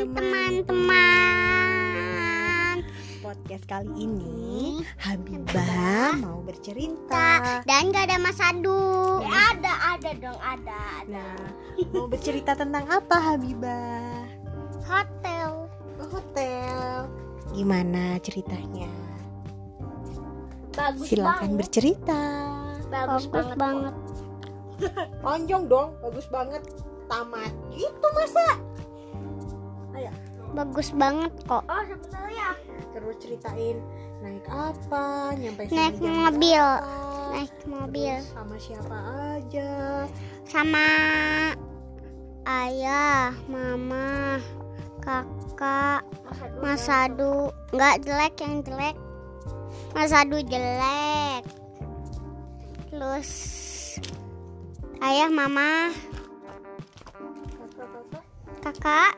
teman-teman. Podcast kali ini Habibah mau bercerita dan gak ada Mas Adu. Ya, ada, ada dong, ada, ada. Nah, mau bercerita tentang apa Habibah? Hotel. Oh, hotel. Gimana ceritanya? Bagus Silakan banget. bercerita. Bagus, Bagus banget. banget. Panjang dong, bagus banget. Tamat. Itu masa? Bagus banget kok. Oh, sebentar ya. Terus ceritain naik apa, nyampe Naik mobil. berapa, Naik mobil sama siapa aja sama ayah, mama, kakak, Mas Adu. Nggak jelek yang jelek. Mas Adu jelek. Terus ayah, mama, kakak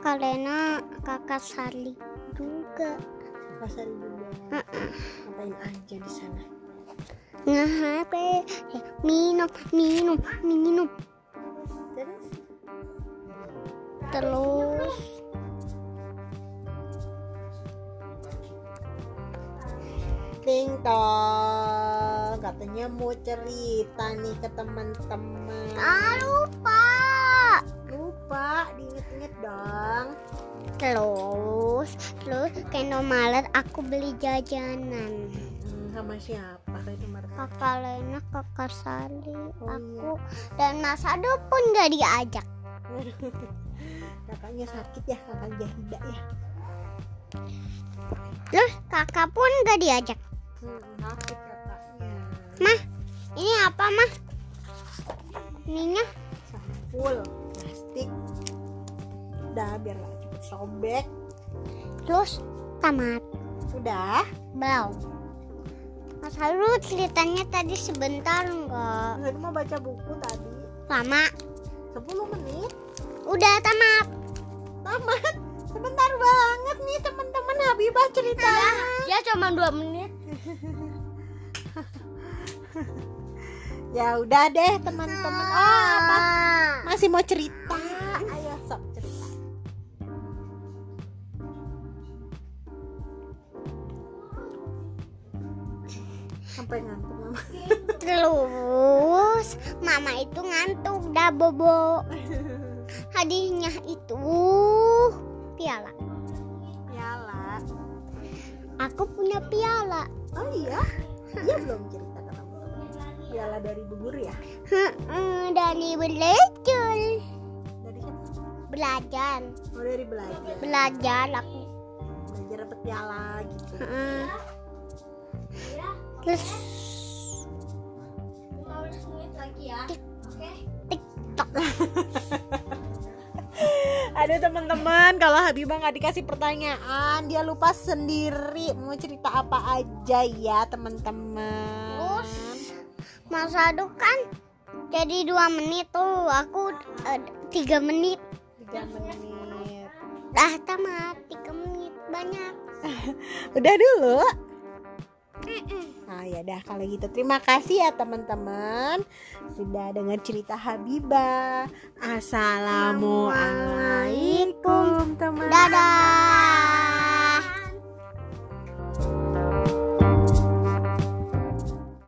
Rena kakak Sali juga. Kakak Sari juga Ngapain aja di sana Ngapain? Minum, minum, minum. Terus Terus Ting tong Katanya mau cerita nih ke teman-teman ah. Lupa Terus, terus kayak malet aku beli jajanan. Hmm, Sama siapa Kakak Lena, kakak Sali, Oh, aku dan Mas Adu pun gak diajak. Kakaknya sakit ya kakak Jahida ya Terus kakak pun gak diajak. hmm, Sakit kakaknya Mah, ini apa mah? Ininya Sampul Plastik Udah biar cepet sobek terus tamat. Udah Belum. Mas Adu ceritanya tadi sebentar enggak? Tadi mau baca buku tadi Lama. 10 menit Udah tamat. Tamat Sebentar banget nih teman-teman Habibah cerita Ya, cuma dua menit. Ya udah deh teman-teman Oh apa Masih mau cerita Ayo sok cerita Sampai ngantuk mama Terus mama itu ngantuk dah bobo. Hadiahnya itu piala. Piala Aku punya piala. Oh iya Iya belum cerita ke kamu Piala dari Bu Guru ya Heeh, dari belajar. Dari siapa? Belajar. Oh dari belajar Belajar aku. Belajar dapet piala gitu Heeh. Terus 15 menit lagi ya. Oke. Aduh teman-teman, kalau Habibah nggak dikasih pertanyaan, dia lupa sendiri mau cerita apa aja ya teman-teman. Terus Mas Adu kan jadi dua menit tuh. Aku eh, tiga menit. Tiga menit. Dah tamat tiga menit banyak. Udah dulu. Nah ya dah kalau gitu terima kasih ya teman-teman sudah dengar cerita Habibah. Assalamualaikum teman. Dadah.